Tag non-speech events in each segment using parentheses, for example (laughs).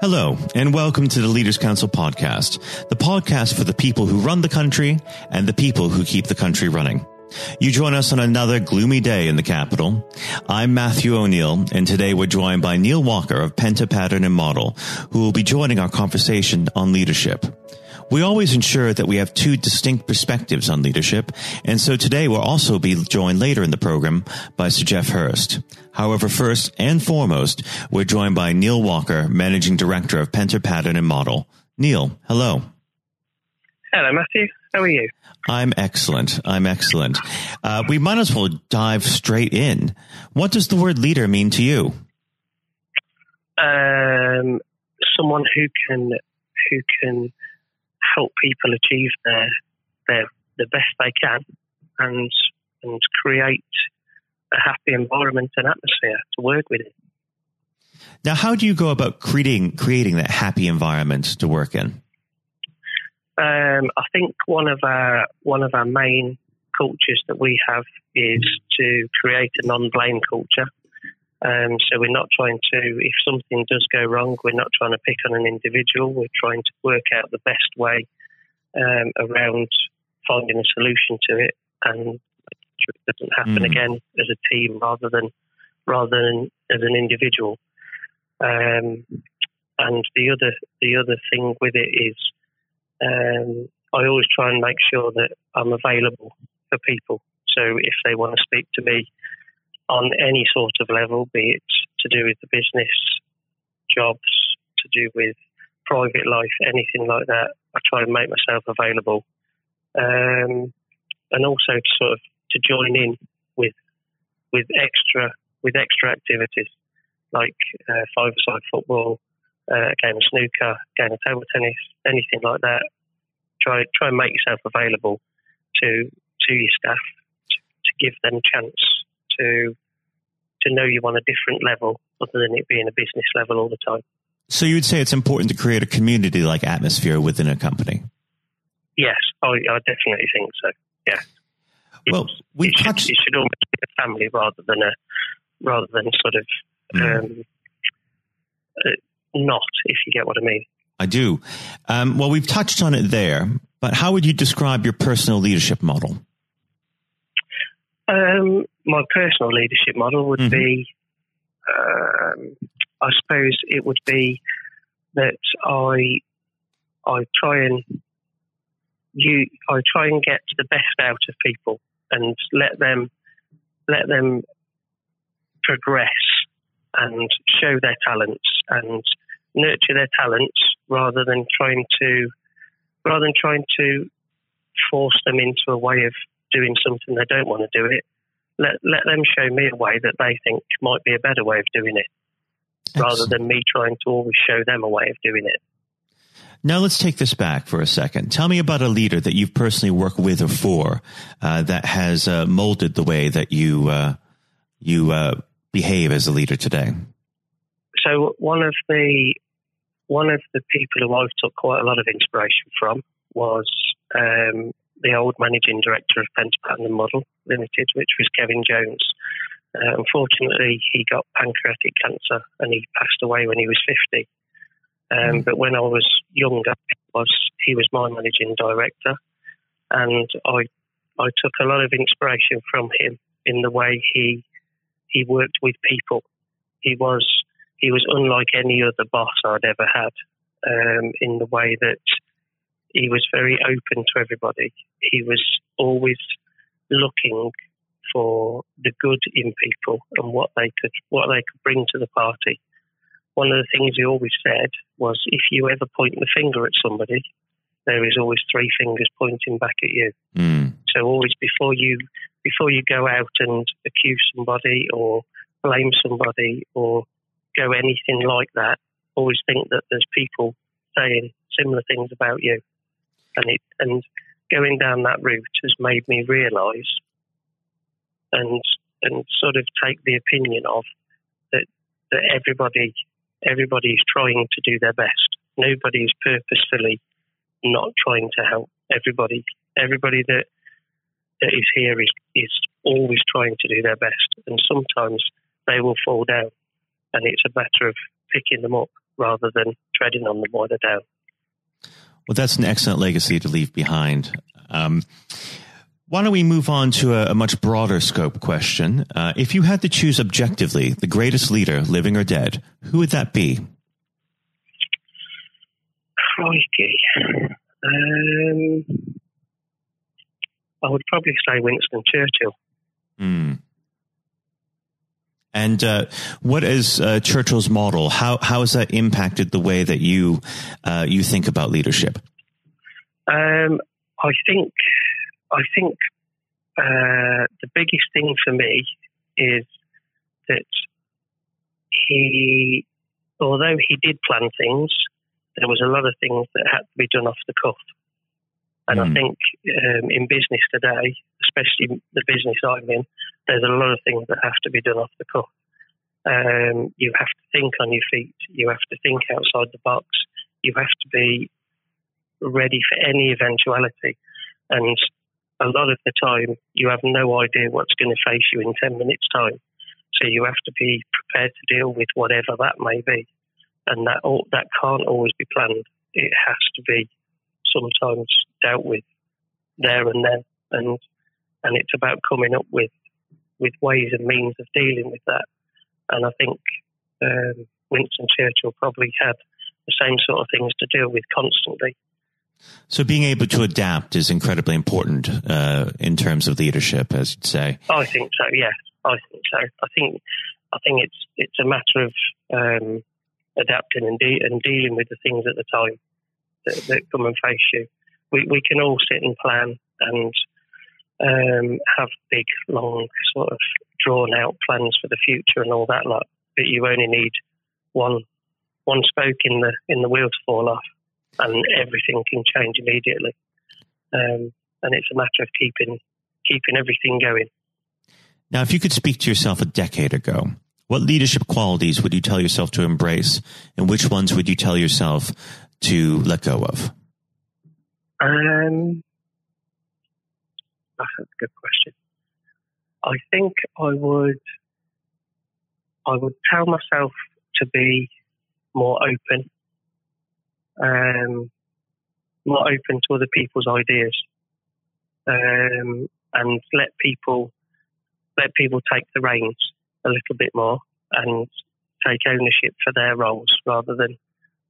Hello, and welcome to the Leaders Council podcast, the podcast for the people who run the country and the people who keep the country running. You join us on another gloomy day in the capital. I'm Matthew O'Neill, and today we're joined by Neil Walker of Penta Pattern and Model, who will be joining our conversation on leadership. We always ensure that we have two distinct perspectives on leadership, and so today we'll also be joined later in the program by Sir Geoff Hurst. However, first and foremost, we're joined by Neil Walker, Managing Director of Penta Pattern and Model. Neil, hello. Hello, Matthew. How are you? I'm excellent. I'm excellent. Uh, we might as well dive straight in. What does the word leader mean to you? Um, someone who can who can help people achieve their their the best they can and and create a happy environment and atmosphere to work with it. Now, how do you go about creating creating that happy environment to work in? Um, I think one of our one of our main cultures that we have is to create a non-blame culture. Um, so we're not trying to, if something does go wrong, we're not trying to pick on an individual. We're trying to work out the best way um, around finding a solution to it, and it doesn't happen mm. again as a team rather than rather than as an individual. Um, and the other the other thing with it is, um, I always try and make sure that I'm available for people. So if they want to speak to me on any sort of level, be it to do with the business, jobs, to do with private life, anything like that, I try and make myself available. Um, and also to sort of to join in with with extra with extra activities like uh, five-a-side football, uh, a game of snooker, a game of table tennis, anything like that. Try try and make yourself available to to your staff to, to give them chance to to know you on a different level other than it being a business level all the time. So you would say it's important to create a community like atmosphere within a company? Yes, I, I definitely think so. Yeah. Well, we it touched. Should, it should almost be a family rather than a rather than sort of mm. um, uh, not, if you get what I mean. I do. Um, well, we've touched on it there, but how would you describe your personal leadership model? Um, my personal leadership model would mm-hmm. be, um, I suppose, it would be that I I try and you I try and get the best out of people and let them let them progress and show their talents and nurture their talents rather than trying to rather than trying to force them into a way of doing something they don't want to do it. Let let them show me a way that they think might be a better way of doing it, Excellent. rather than me trying to always show them a way of doing it. Now let's take this back for a second. Tell me about a leader that you've personally worked with or for uh, that has uh, molded the way that you uh, you uh, behave as a leader today. So one of the one of the people who I've took quite a lot of inspiration from was um, the old managing director of Penta Pattern Model Limited, which was Kevin Jones. Uh, unfortunately, he got pancreatic cancer and he passed away when he was 50. Um, mm. But when I was younger, was he was my managing director, and I I took a lot of inspiration from him in the way he he worked with people. He was he was unlike any other boss I'd ever had um, in the way that he was very open to everybody. He was always looking for the good in people and what they could what they could bring to the party one of the things he always said was if you ever point the finger at somebody, there is always three fingers pointing back at you. Mm. So always before you before you go out and accuse somebody or blame somebody or go anything like that, always think that there's people saying similar things about you. And it and going down that route has made me realise and and sort of take the opinion of that that everybody everybody is trying to do their best. Nobody is purposefully not trying to help. Everybody, everybody that that is here is is always trying to do their best, and sometimes they will fall down, and it's a matter of picking them up rather than treading on them while they're down. Well, that's an excellent legacy to leave behind. Um, why don't we move on to a, a much broader scope question? Uh, if you had to choose objectively the greatest leader, living or dead, who would that be? Crikey. Um, I would probably say Winston Churchill. Mm. And uh, what is uh, Churchill's model? How how has that impacted the way that you uh, you think about leadership? Um, I think I think uh, the biggest thing for me is that he, although he did plan things, there was a lot of things that had to be done off the cuff. And mm. I hmm. think um, in business today, especially the business I'm in, there's a lot of things that have to be done off the cuff. Um, you have to think on your feet. You have to think outside the box. You have to be ready for any eventuality. And a lot of the time, you have no idea what's going to face you in 10 minutes' time. So you have to be prepared to deal with whatever that may be. And that, that can't always be planned. It has to be sometimes dealt with there and then, and and it's about coming up with with ways and means of dealing with that. And I think um, Winston Churchill probably had the same sort of things to deal with constantly. So being able to adapt is incredibly important uh, in terms of leadership, as you'd say. I think so. Yes, I think so. I think I think it's it's a matter of um, adapting and, de- and dealing with the things at the time that, that come and face you. We, we can all sit and plan and um, have big, long, sort of drawn out plans for the future and all that lot. But you only need one one spoke in the in the wheel to fall off, and everything can change immediately. Um, and it's a matter of keeping keeping everything going. Now, if you could speak to yourself a decade ago, what leadership qualities would you tell yourself to embrace, and which ones would you tell yourself to let go of? Um, that's a good question. I think I would, I would tell myself to be more open, um, more open to other people's ideas, um, and let people let people take the reins a little bit more and take ownership for their roles rather than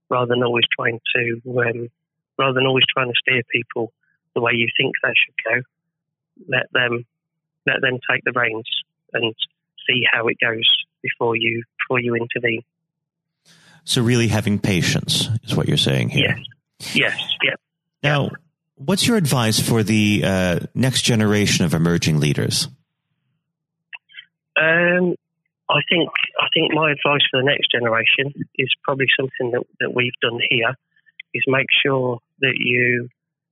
rather than always trying to um, rather than always trying to steer people the way you think they should go. Let them let them take the reins and see how it goes before you before you intervene. So really having patience is what you're saying here. Yes. Yes. Yeah. Now, what's your advice for the uh, next generation of emerging leaders? Um, I think I think my advice for the next generation is probably something that, that we've done here is make sure that you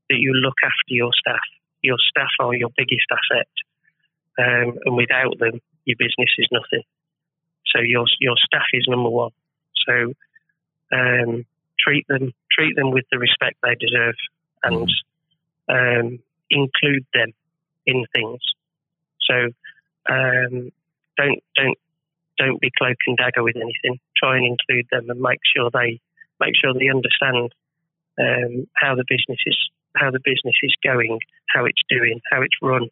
that you look after your staff. Your staff are your biggest asset, um, and without them, your business is nothing. So your your staff is number one. So um, treat them treat them with the respect they deserve, and um, include them in things. So um, don't don't don't be cloak and dagger with anything. Try and include them and make sure they make sure they understand um, how the business is how the business is going, how it's doing, how it's run.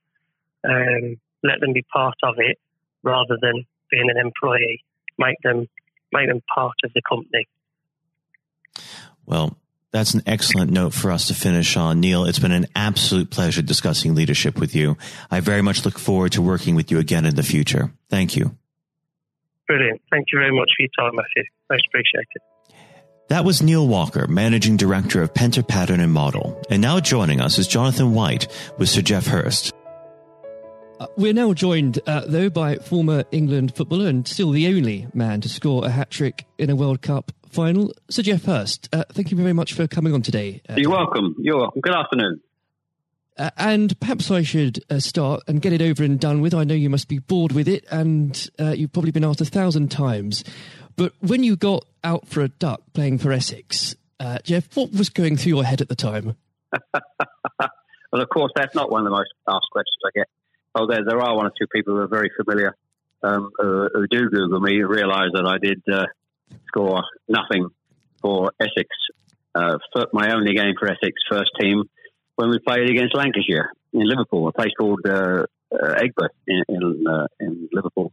Um, let them be part of it rather than being an employee. Make them make them part of the company. Well, that's an excellent note for us to finish on. Neil, it's been an absolute pleasure discussing leadership with you. I very much look forward to working with you again in the future. Thank you. Brilliant. Thank you very much for your time, Matthew. Most appreciated. That was Neil Walker, Managing Director of Penta Pattern and Model. And now joining us is Jonathan White with Sir Geoff Hurst. Uh, we're now joined, uh, though, by former England footballer and still the only man to score a hat trick in a World Cup final, Sir Geoff Hurst. Uh, thank you very much for coming on today. Uh, You're welcome. You're welcome. Good afternoon. Uh, and perhaps I should uh, start and get it over and done with. I know you must be bored with it, and uh, you've probably been asked a thousand times. But when you got out for a duck playing for Essex, uh, Geoff, what was going through your head at the time? (laughs) well, of course, that's not one of the most asked questions I get. Oh, there, are one or two people who are very familiar um, who, who, do Google me, realise that I did uh, score nothing for Essex, uh, my only game for Essex first team when we played against Lancashire in Liverpool, a place called uh, uh, Aigburth in in, uh, in, Liverpool,